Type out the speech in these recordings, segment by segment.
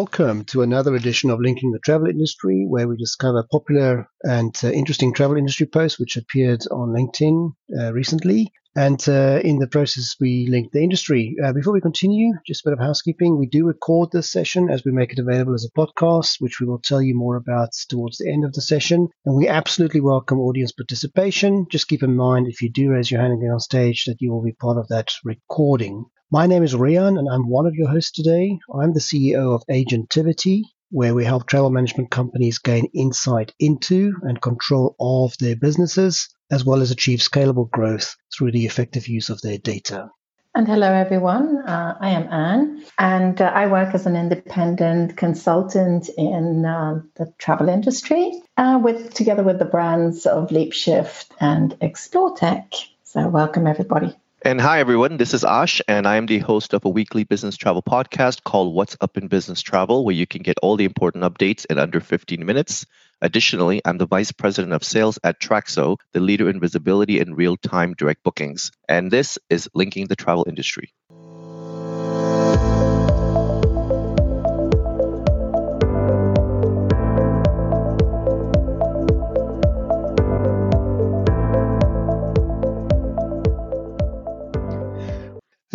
welcome to another edition of Linking the Travel Industry, where we discover popular and uh, interesting travel industry posts which appeared on LinkedIn uh, recently. And uh, in the process, we linked the industry. Uh, before we continue, just a bit of housekeeping. We do record this session as we make it available as a podcast, which we will tell you more about towards the end of the session. And we absolutely welcome audience participation. Just keep in mind, if you do raise your hand and get on stage, that you will be part of that recording. My name is Rian, and I'm one of your hosts today. I'm the CEO of Agentivity, where we help travel management companies gain insight into and control of their businesses, as well as achieve scalable growth through the effective use of their data. And hello, everyone. Uh, I am Anne, and uh, I work as an independent consultant in uh, the travel industry, uh, with together with the brands of LeapShift and ExploreTech. So, welcome everybody. And hi, everyone. This is Ash, and I am the host of a weekly business travel podcast called What's Up in Business Travel, where you can get all the important updates in under 15 minutes. Additionally, I'm the vice president of sales at Traxo, the leader in visibility and real time direct bookings. And this is linking the travel industry.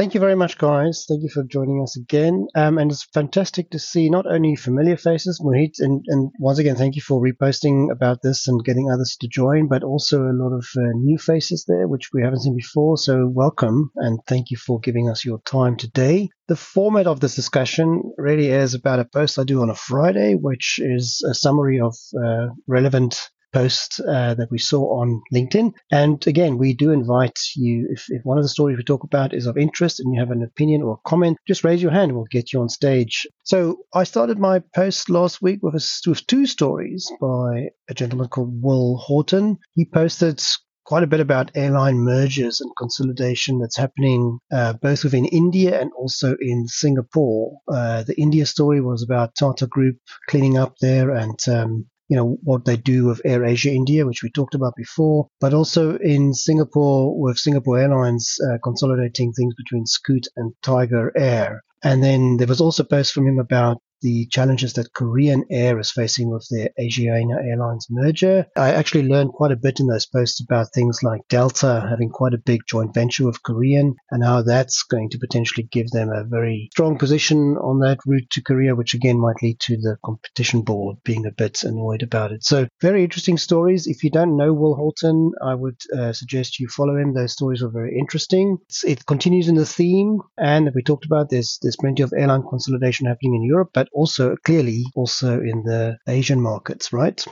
Thank you very much, guys. Thank you for joining us again. Um, and it's fantastic to see not only familiar faces, Mohit, and, and once again, thank you for reposting about this and getting others to join, but also a lot of uh, new faces there, which we haven't seen before. So welcome and thank you for giving us your time today. The format of this discussion really is about a post I do on a Friday, which is a summary of uh, relevant post uh, that we saw on LinkedIn. And again, we do invite you, if, if one of the stories we talk about is of interest and you have an opinion or a comment, just raise your hand and we'll get you on stage. So I started my post last week with, a, with two stories by a gentleman called Will Horton. He posted quite a bit about airline mergers and consolidation that's happening uh, both within India and also in Singapore. Uh, the India story was about Tata Group cleaning up there and um, you know, what they do with Air Asia India, which we talked about before, but also in Singapore with Singapore Airlines uh, consolidating things between Scoot and Tiger Air. And then there was also a post from him about the challenges that Korean Air is facing with their Asiana Airlines merger. I actually learned quite a bit in those posts about things like Delta having quite a big joint venture with Korean and how that's going to potentially give them a very strong position on that route to Korea, which again might lead to the competition board being a bit annoyed about it. So very interesting stories. If you don't know Will Horton, I would uh, suggest you follow him. Those stories are very interesting. It's, it continues in the theme, and we talked about there's there's plenty of airline consolidation happening in Europe, but also clearly also in the Asian markets, right?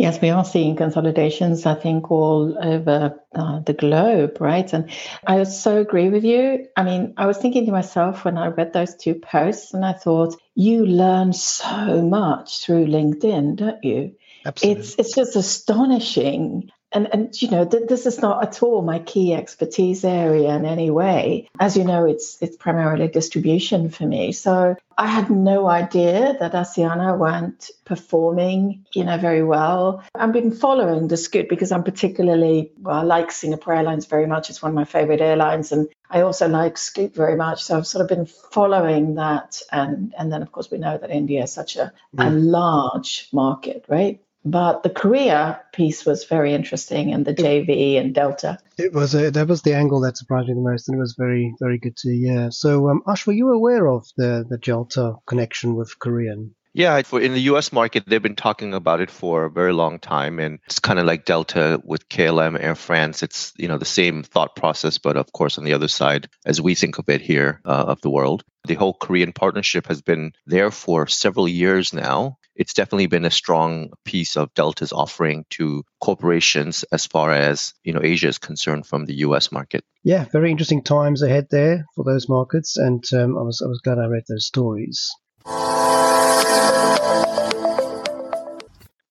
Yes, we are seeing consolidations, I think, all over uh, the globe, right? And I so agree with you. I mean, I was thinking to myself when I read those two posts, and I thought, you learn so much through LinkedIn, don't you? Absolutely. It's it's just astonishing and and you know th- this is not at all my key expertise area in any way. As you know it's it's primarily distribution for me. So i had no idea that asiana weren't performing you know very well. I've been following the scoot because i'm particularly well i like singapore airlines very much. It's one of my favorite airlines. And I also like Scoot very much, so I've sort of been following that, and and then of course we know that India is such a, a mm. large market, right? But the Korea piece was very interesting, and the JV and Delta. It was a, that was the angle that surprised me the most, and it was very very good to hear. So, um, Ash, were you aware of the the Delta connection with Korean? Yeah, for in the US market, they've been talking about it for a very long time. And it's kind of like Delta with KLM, Air France. It's, you know, the same thought process, but of course, on the other side, as we think of it here uh, of the world. The whole Korean partnership has been there for several years now. It's definitely been a strong piece of Delta's offering to corporations as far as, you know, Asia is concerned from the US market. Yeah, very interesting times ahead there for those markets. And um, I, was, I was glad I read those stories.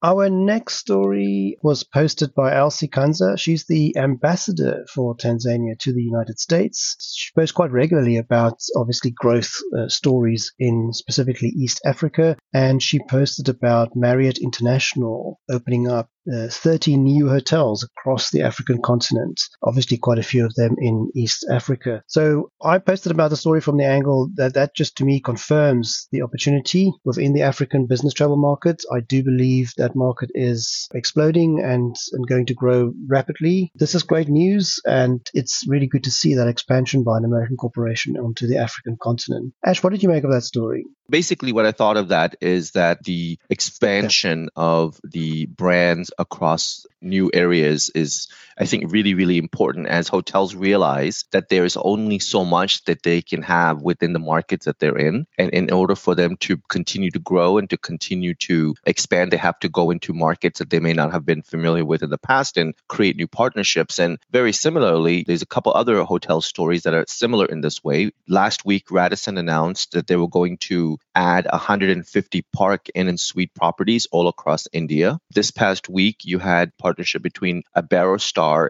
Our next story was posted by Elsie Kanza. She's the ambassador for Tanzania to the United States. She posts quite regularly about obviously growth uh, stories in specifically East Africa. And she posted about Marriott International opening up uh, 30 new hotels across the African continent. Obviously, quite a few of them in East Africa. So I posted about the story from the angle that that just to me confirms the opportunity within the African business travel market. I do believe that market is exploding and, and going to grow rapidly. This is great news, and it's really good to see that expansion by an American corporation onto the African continent. Ash, what did you make of that story? Basically, what I thought of that is that the expansion of the brands across new areas is, I think, really, really important as hotels realize that there is only so much that they can have within the markets that they're in. And in order for them to continue to grow and to continue to expand, they have to go into markets that they may not have been familiar with in the past and create new partnerships. And very similarly, there's a couple other hotel stories that are similar in this way. Last week, Radisson announced that they were going to add 150 park and suite properties all across India. This past week, you had partnership between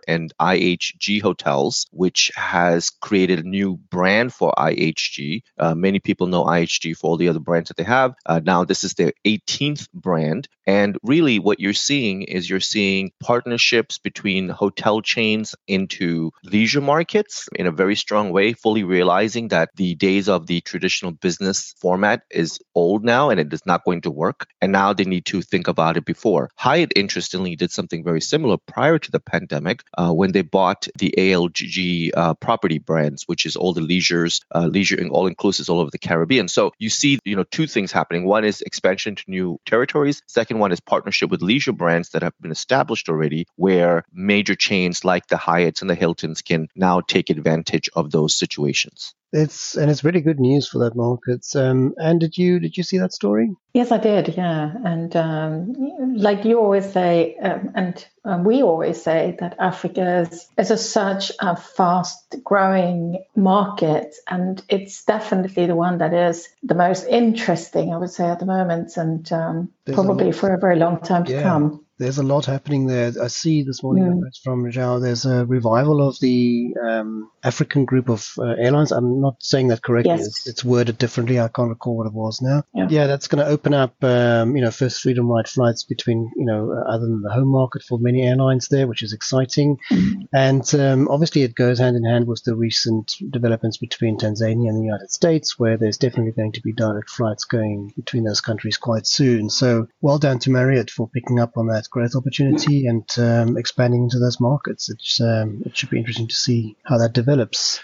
And IHG Hotels, which has created a new brand for IHG. Uh, many people know IHG for all the other brands that they have. Uh, now, this is their 18th brand. And really, what you're seeing is you're seeing partnerships between hotel chains into leisure markets in a very strong way, fully realizing that the days of the traditional business format is old now and it is not going to work. And now they need to think about it before. Hyatt, interestingly, did something very similar prior to the pandemic uh, when they bought the ALG uh, property brands, which is all the leisures, uh, leisure and all inclusives all over the Caribbean. So you see, you know, two things happening. One is expansion to new territories. Second one is partnership with leisure brands that have been established already, where major chains like the Hyatts and the Hiltons can now take advantage of those situations. It's and it's really good news for that market. Um, and did you did you see that story? Yes, I did. Yeah, and um, like you always say, um, and um, we always say that Africa is, is a, such a fast growing market, and it's definitely the one that is the most interesting, I would say, at the moment, and um, probably for a very long time to yeah. come there's a lot happening there. I see this morning mm. from Rajao, there's a revival of the um, African group of uh, airlines. I'm not saying that correctly. Yes. It's, it's, worded differently. I can't recall what it was now. Yeah, yeah that's going to open up, um, you know, first freedom ride flights between, you know, uh, other than the home market for many airlines there, which is exciting. Mm. And um, obviously it goes hand in hand with the recent developments between Tanzania and the United States, where there's definitely going to be direct flights going between those countries quite soon. So well done to Marriott for picking up on that growth opportunity and um, expanding into those markets. It's, um, it should be interesting to see how that develops.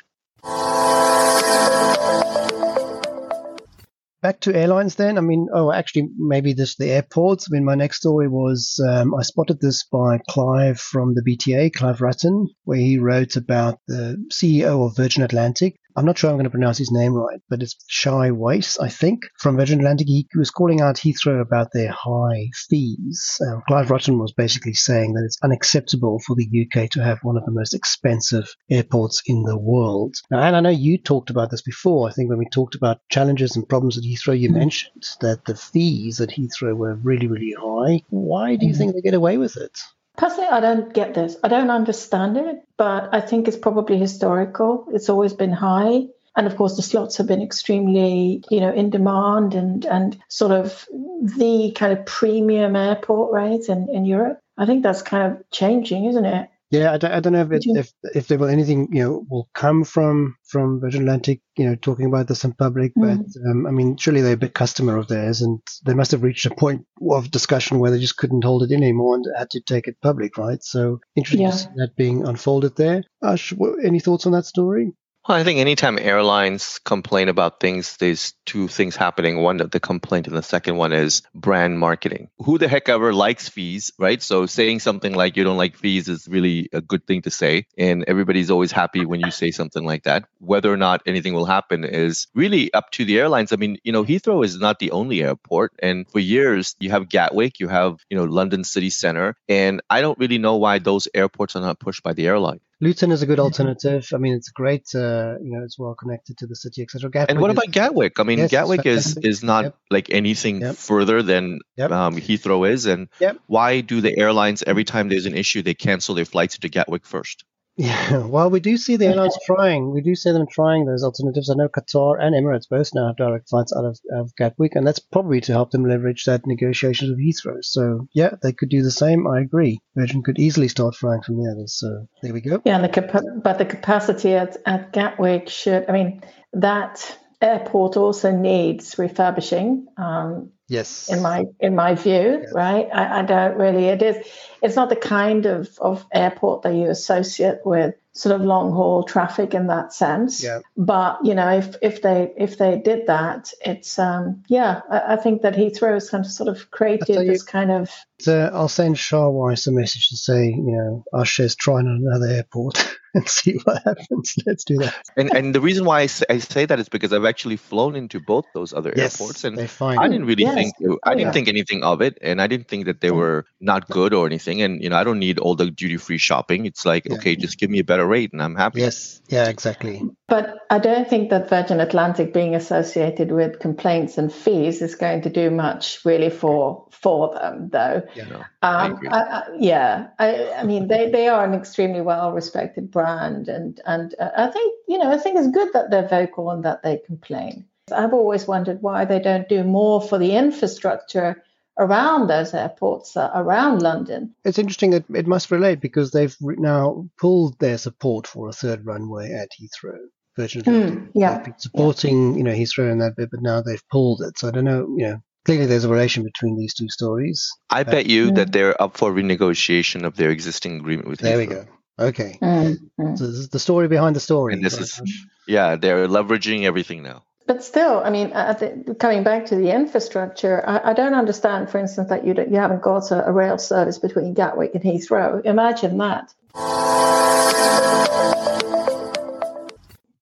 Back to airlines then. I mean, oh, actually, maybe this the airports. I mean, my next story was um, I spotted this by Clive from the BTA, Clive Wratten, where he wrote about the CEO of Virgin Atlantic I'm not sure I'm going to pronounce his name right, but it's Shai Weiss, I think, from Virgin Atlantic. He was calling out Heathrow about their high fees. Um, Clive Wratten was basically saying that it's unacceptable for the UK to have one of the most expensive airports in the world. Now, and I know you talked about this before. I think when we talked about challenges and problems at Heathrow, you mentioned that the fees at Heathrow were really, really high. Why do you mm-hmm. think they get away with it? Personally, I don't get this. I don't understand it, but I think it's probably historical. It's always been high. And of course, the slots have been extremely, you know, in demand and, and sort of the kind of premium airport rates in, in Europe. I think that's kind of changing, isn't it? Yeah, I don't, I don't know if, it, if if there will anything you know will come from from Virgin Atlantic, you know, talking about this in public. Mm. But um, I mean, surely they're a big customer of theirs, and they must have reached a point of discussion where they just couldn't hold it in anymore and had to take it public, right? So interesting yeah. to see that being unfolded there. Ash, any thoughts on that story? Well, I think anytime airlines complain about things, there's two things happening. One, of the complaint, and the second one is brand marketing. Who the heck ever likes fees, right? So saying something like you don't like fees is really a good thing to say. And everybody's always happy when you say something like that. Whether or not anything will happen is really up to the airlines. I mean, you know, Heathrow is not the only airport. And for years, you have Gatwick, you have, you know, London City Center. And I don't really know why those airports are not pushed by the airline. Luton is a good alternative. I mean, it's great. Uh, you know, it's well connected to the city, etc. And what about Gatwick? I mean, yes, Gatwick is is not yep. like anything yep. further than yep. um, Heathrow is. And why do the airlines every time there's an issue they cancel their flights to Gatwick first? Yeah, well, we do see the airlines trying. We do see them trying those alternatives. I know Qatar and Emirates both now have direct flights out of, of Gatwick, and that's probably to help them leverage that negotiations with Heathrow. So, yeah, they could do the same. I agree. Virgin could easily start flying from the others. So, there we go. Yeah, and the capa- but the capacity at, at Gatwick should, I mean, that airport also needs refurbishing. Um, yes. In my in my view, yes. right? I, I, don't really. It is. It's not the kind of of airport that you associate with sort of long haul traffic in that sense. Yeah. But you know, if if they if they did that, it's um yeah, I, I think that Heathrow has kind of sort of created this kind of. Uh, I'll send Shai Weiss a message and say, you know, Usher's trying on another airport. and see what happens. Let's do that. And and the reason why I say, I say that is because I've actually flown into both those other yes, airports, and fine. I didn't really yes. think I oh, didn't yeah. think anything of it, and I didn't think that they were not good or anything. And you know, I don't need all the duty free shopping. It's like Yeah. okay, just give me a better rate, and I'm happy. Yes, yeah, exactly. But I don't think that Virgin Atlantic being associated with complaints and fees is going to do much really for for them, though. You know, I Um, agree. I, I, yeah, I, I mean they, they are an extremely well respected brand, and and uh, I think you know I think it's good that they're vocal and that they complain. I've always wondered why they don't do more for the infrastructure around those airports uh, around London. It's interesting that it must relate because they've now pulled their support for a third runway at Heathrow. Virgin Mm, yeah, They've been supporting, you know, Heathrow in that bit, but now they've pulled it. So I don't know, you know, clearly there's a relation between these two stories. I bet you Mm. that they're up for renegotiation of their existing agreement with Heathrow. There we go. Okay. Mm, mm. So this is the story behind the story. And this right, is- Yeah, they're leveraging everything now. But still, I mean, think coming back to the infrastructure, I, I don't understand, for instance, that you you haven't got a, a rail service between Gatwick and Heathrow. Imagine that.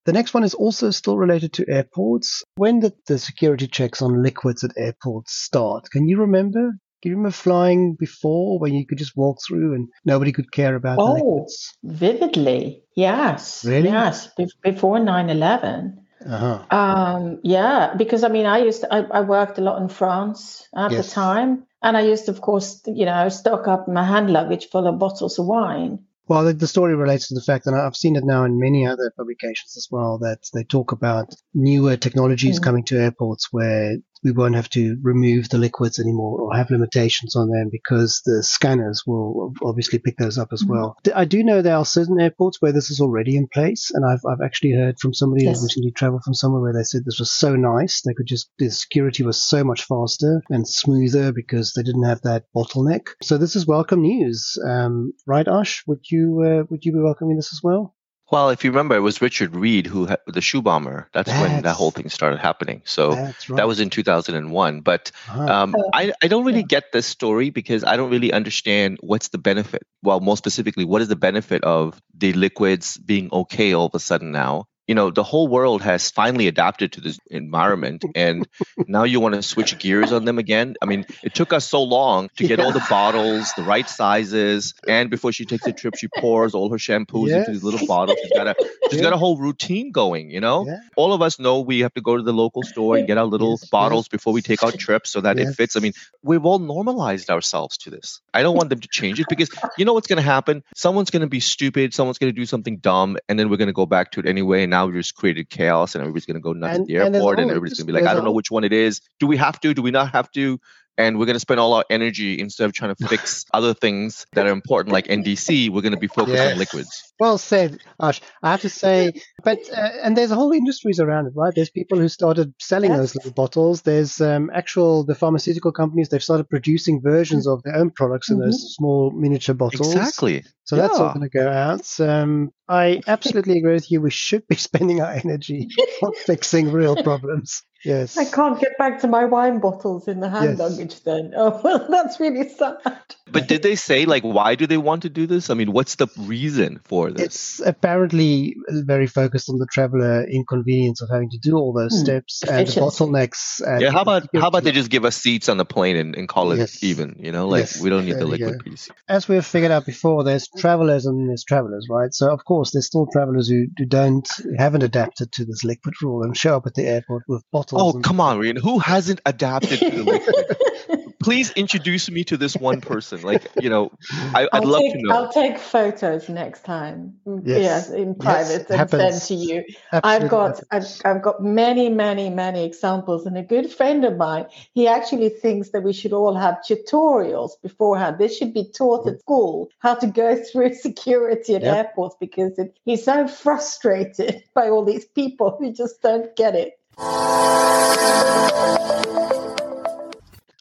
The next one is also still related to airports. When did the security checks on liquids at airports start? Can you remember? Can you remember flying before when you could just walk through and nobody could care about the Oh. Vividly, yes, Really? yes, be- before 9-11. Uh-huh. Um, yeah, because I mean, I used to, I, I worked a lot in France at Yes. the time, and I used to, of course, you know, stock up my hand luggage full of bottles of wine. Well, the, the story relates to the fact that I've seen it now in many other publications as well that they talk about newer technologies Mm. coming to airports where we won't have to remove the liquids anymore or have limitations on them because the scanners will obviously pick those up as Mhm. well. I do know there are certain airports where this is already in place, and I've, I've actually heard from somebody Yes. who recently traveled from somewhere where they said this was so nice. They could just, the security was so much faster and smoother because they didn't have that bottleneck. So this is welcome news. Um, right, Ash? Would you, uh, would you be welcoming this as well? Well, if you remember, it was Richard Reid who had the shoe bomber. That's, when that whole thing started happening. So right. that was in 2001. But Ah, um, Oh, I, I don't really yeah. get this story because I don't really understand what's the benefit. Well, more specifically, what is the benefit of the liquids being okay all of a sudden now? You know, the whole world has finally adapted to this environment, and now you want to switch gears on them again. I mean, it took us so long to get all the bottles, the right sizes, and before she takes a trip, she pours all her shampoos into these little bottles. She's got a she's got a whole routine going. You know, Yeah. all of us know we have to go to the local store and get our little Yes, bottles before we take our trips so that Yes. it fits. I mean, we've all normalized ourselves to this. I don't want them to change it because you know what's going to happen? Someone's going to be stupid. Someone's going to do something dumb, and then we're going to go back to it anyway. And now we just created chaos, and everybody's going to go nuts And- at the airport, and always- everybody's going to be like, I don't know which one it is. Do we have to? Do we not have to? And we're going to spend all our energy instead of trying to fix other things that are important, like NDC. We're going to be focused Yes. on liquids. Well said, Ash. I have to say, but uh, and there's a whole industries around it, right? There's people who started selling Yes. those little bottles. There's um, actual the pharmaceutical companies. They've started producing versions of their own products in those small miniature bottles. Exactly. So that's all going to go out. Um, I absolutely agree with you. We should be spending our energy on fixing real problems. Yes. I can't get back to my wine bottles in the hand Yes. luggage then. Oh, well, that's really sad. But did they say like why do they want to do this? I mean, what's the reason for this? It's apparently very focused on the traveler inconvenience of having to do all those Hmm. steps and the bottlenecks. And yeah, how about how about they just give us seats on the plane and, and call it Yes. even? You know, like Yes, we don't need the there you liquid go. piece. as we've figured out before, there's travelers and there's travelers, right? So of course, there's still travelers who, who don't haven't adapted to this liquid rule and show up at the airport with bottles. Oh and- come on, Rian. Who hasn't adapted to the liquid? please introduce me to this one person. Like, you know, I, would love take, to know. I'll take photos next time. Yes, yes in private yes, and send to you. Absolutely I've got I've, I've, got many, many, many examples. And a good friend of mine, he actually thinks that we should all have tutorials beforehand. This should be taught at school how to go through security at yep. airports because it, he's so frustrated by all these people who just don't get it.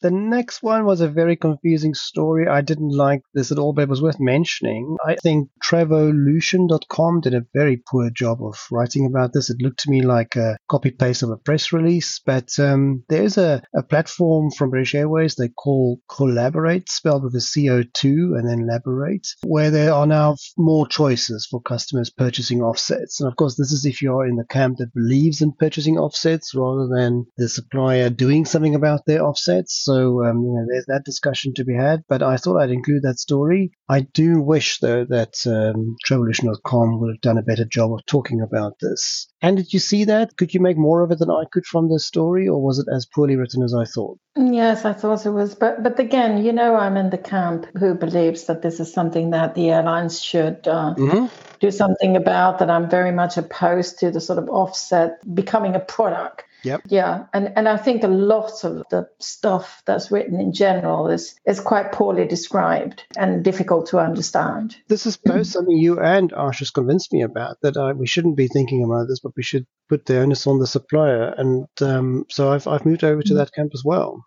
The next one was a very confusing story. I didn't like this at all, but it was worth mentioning. I think Travolution.com did a very poor job of writing about this. It looked to me like a copy paste of a press release, but um, there's a, a platform from British Airways they call Collaborate, spelled with a CO2 and then Laborate, where there are now more choices for customers purchasing offsets. And of course, this is if you're in the camp that believes in purchasing offsets rather than the supplier doing something about their offsets. So um, you know, there's that discussion to be had. But I thought I'd include that story. I do wish though that um, Travolution.com would have done a better job of talking about this. And did you see that? Could you make more of it than I could from the story, or was it as poorly written as I thought? Yes, I thought it was. But but again, you know, I'm in the camp who believes that this is something that the airlines should uh, mm-hmm. do something about. That I'm very much opposed to the sort of offset becoming a product. Yep. Yeah, and and I think a lot of the stuff that's written in general is is quite poorly described and difficult to understand. This is both something you and Ash has convinced me about that I, we shouldn't be thinking about this, but we should put the onus on the supplier, and um, so I've I've moved over to that camp as well.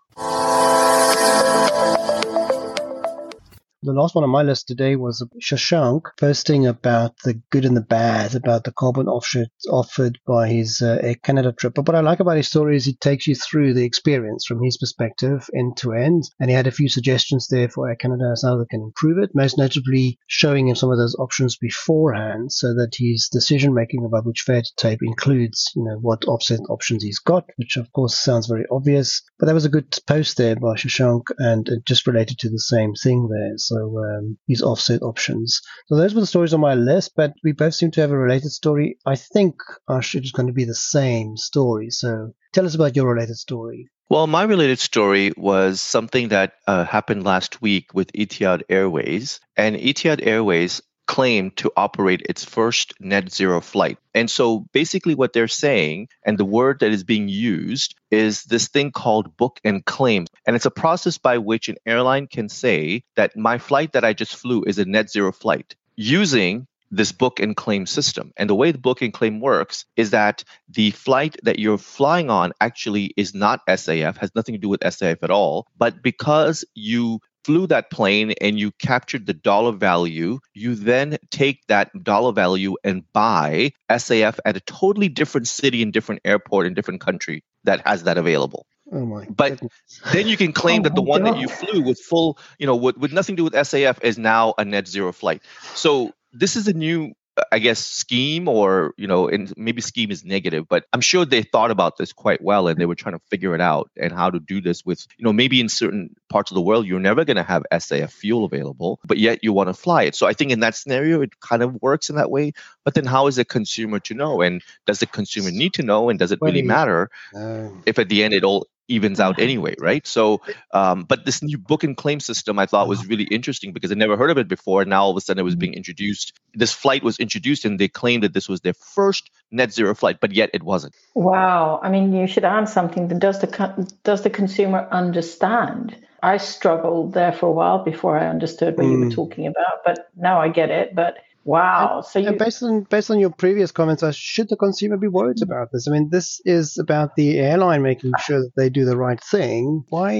The last one on my list today was Shashank posting about the good and the bad about the carbon offset offered by his uh, Air Canada trip. But what I like about his story is he takes you through the experience from his perspective end to end. And he had a few suggestions there for Air Canada as how they can improve it, most notably showing him some of those options beforehand so that his decision making about which fare to take includes, you know, what offset options he's got, which of course sounds very obvious. But that was a good post there by Shashank and it just related to the same thing there. So so um, use offset options. So those were the stories on my list, but we both seem to have a related story. I think Ash is going to be the same story. So tell us about your related story. Well, my related story was something that uh, happened last week with Etihad Airways. And Etihad Airways claimed to operate its first net zero flight. And so basically, what they're saying, and the word that is being used, is this thing called book and claim. And it's a process by which an airline can say that my flight that I just flew is a net zero flight using this book and claim system. And the way the book and claim works is that the flight that you're flying on actually is not SAF, has nothing to do with SAF at all. But because you flew that plane and you captured the dollar value, you then take that dollar value and buy SAF at a totally different city and different airport in different country that has that available. Oh my but goodness. then you can claim oh that the oh one God. that you flew with full, you know, with, with nothing to do with SAF is now a net zero flight. So this is a new I guess scheme or you know and maybe scheme is negative but I'm sure they thought about this quite well and they were trying to figure it out and how to do this with you know maybe in certain parts of the world you're never going to have SAF fuel available but yet you want to fly it. So I think in that scenario it kind of works in that way but then how is the consumer to know? And does the consumer need to know? And does it really matter uh, if at the end it all evens out anyway, right? So, um, but this new book and claim system I thought was uh-huh. really interesting because I never heard of it before. And now all of a sudden it was mm-hmm. being introduced. This flight was introduced and they claimed that this was their first net zero flight, but yet it wasn't. Wow. I mean, you should add something that does the, does the consumer understand? I struggled there for a while before I understood what mm. you were mm. talking about, but now I get it. But Wow. so you... based on based on your previous comments, should the consumer be worried mm-hmm. about this? I mean, this is about the airline making ah. sure that they do the right thing. Why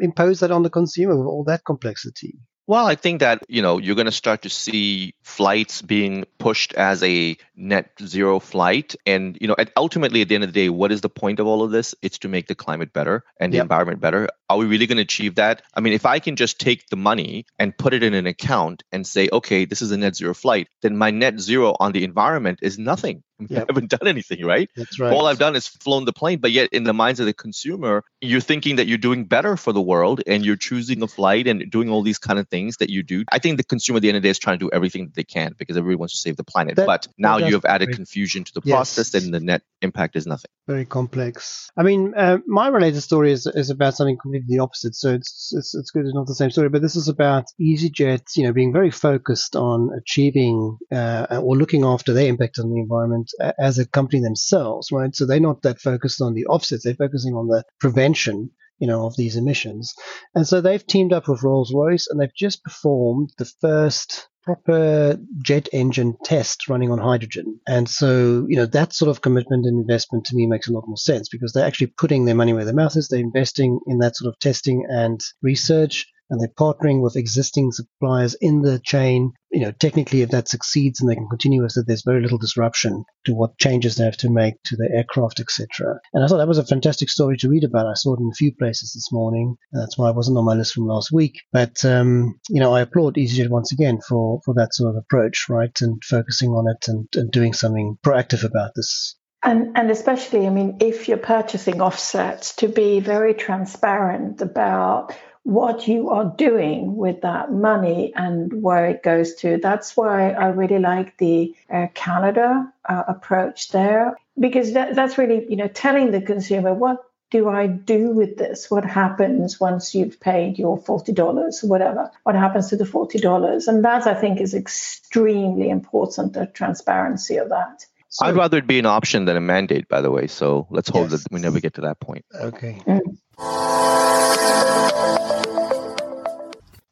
impose that on the consumer with all that complexity? Well, I think that, you know, you're going to start to see flights being pushed as a net zero flight. And, you know, ultimately at the end of the day, what is the point of all of this? It's to make the climate better and the yep. environment better. Are we really going to achieve that? I mean, if I can just take the money and put it in an account and say, okay, this is a net zero flight, then my net zero on the environment is nothing Yep. I haven't done anything, right? That's right. All I've done is flown the plane, but yet in the minds of the consumer, you're thinking that you're doing better for the world and you're choosing a flight and doing all these kind of things that you do. I think the consumer at the end of the day is trying to do everything that they can because everybody wants to save the planet. That, but now you have added confusion to the yes. process and the net impact is nothing. Very complex. I mean, uh, my related story is, is about something completely opposite. So it's, it's, it's good. It's not the same story, but this is about EasyJet, you know, being very focused on achieving uh, or looking after their impact on the environment as a company themselves, right? So they're not that focused on the offsets. They're focusing on the prevention you know, of these emissions. And so they've teamed up with Rolls Royce and they've just performed the first proper jet engine test running on hydrogen. And so, you know, that sort of commitment and investment to me makes a lot more sense because they're actually putting their money where their mouth is. They're investing in that sort of testing and research and they're partnering with existing suppliers in the chain. You know, technically, if that succeeds and they can continue with it, there's very little disruption to what changes they have to make to the aircraft, etc. And I thought that was a fantastic story to read about. I saw it in a few places this morning. That's why I wasn't on my list from last week. But um, you know, I applaud EasyJet once again for for that sort of approach, right, and focusing on it and, and doing something proactive about this. And, and especially, I mean, if you're purchasing offsets, to be very transparent about what you are doing with that money and where it goes to. That's why I really like the Air Canada uh, approach there because that, that's really, you know, telling the consumer what do I do with this? What happens once you've paid your $40 or whatever? What happens to the $40? And that I think is extremely important, the transparency of that. So, I'd rather it be an option than a mandate, by the way. So let's hope yes. that we never get to that point. Okay. Mm.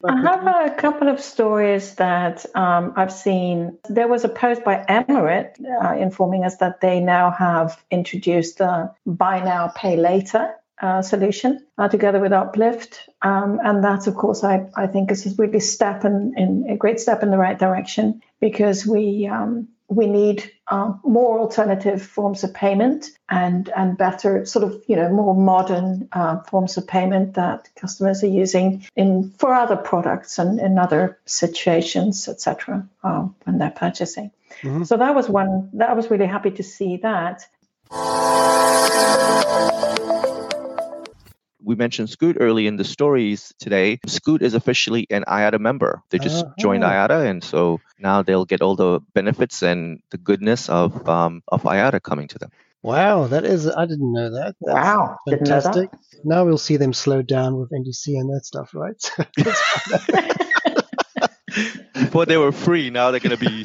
I have a couple of stories that um, I've seen. There was a post by Emirates uh, informing us that they now have introduced a buy now, pay later uh, solution uh, together with Uplift. Um, and that, of course, I, I think is a really step in, in, a great step in the right direction because we um, we need uh, more alternative forms of payment and and better sort of you know more modern uh, forms of payment that customers are using in for other products and in other situations etc uh, when they're purchasing mm-hmm. so that was one that I was really happy to see that we mentioned Scoot early in the stories today. Scoot is officially an IATA member. They just uh-huh. joined IATA, and so now they'll get all the benefits and the goodness of um, of IATA coming to them. Wow, that is I didn't know that. That's wow, fantastic. That. Now we'll see them slow down with NDC and that stuff, right? Before they were free, now they're going to be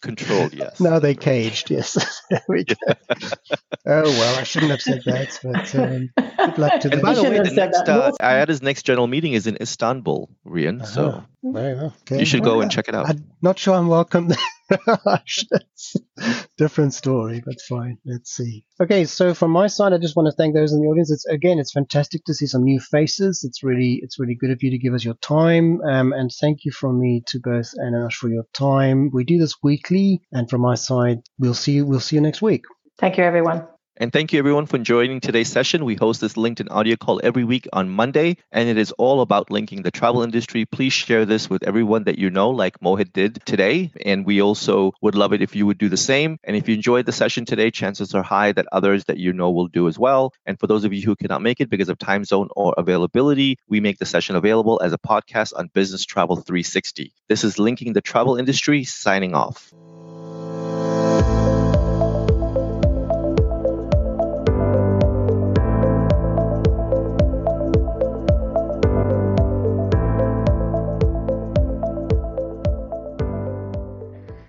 controlled. Yes. Now they're caged. Yes. there we go. oh well, I shouldn't have said that. But um, good luck to them. By the way, the next uh, IATA's next general meeting is in Istanbul, Rian. Uh-huh. So very well. Okay. you should go and check it out. I'm not sure I'm welcome. Different story, but fine. Let's see. Okay, so from my side, I just want to thank those in the audience. It's again, it's fantastic to see some new faces. It's really, it's really good of you to give us your time, um, and thank you from me to both Anna and Ash for your time. We do this weekly, and from my side, we'll see you. We'll see you next week. Thank you, everyone. And thank you everyone for joining today's session. We host this LinkedIn audio call every week on Monday, and it is all about linking the travel industry. Please share this with everyone that you know, like Mohit did today. And we also would love it if you would do the same. And if you enjoyed the session today, chances are high that others that you know will do as well. And for those of you who cannot make it because of time zone or availability, we make the session available as a podcast on Business Travel 360. This is linking the travel industry signing off.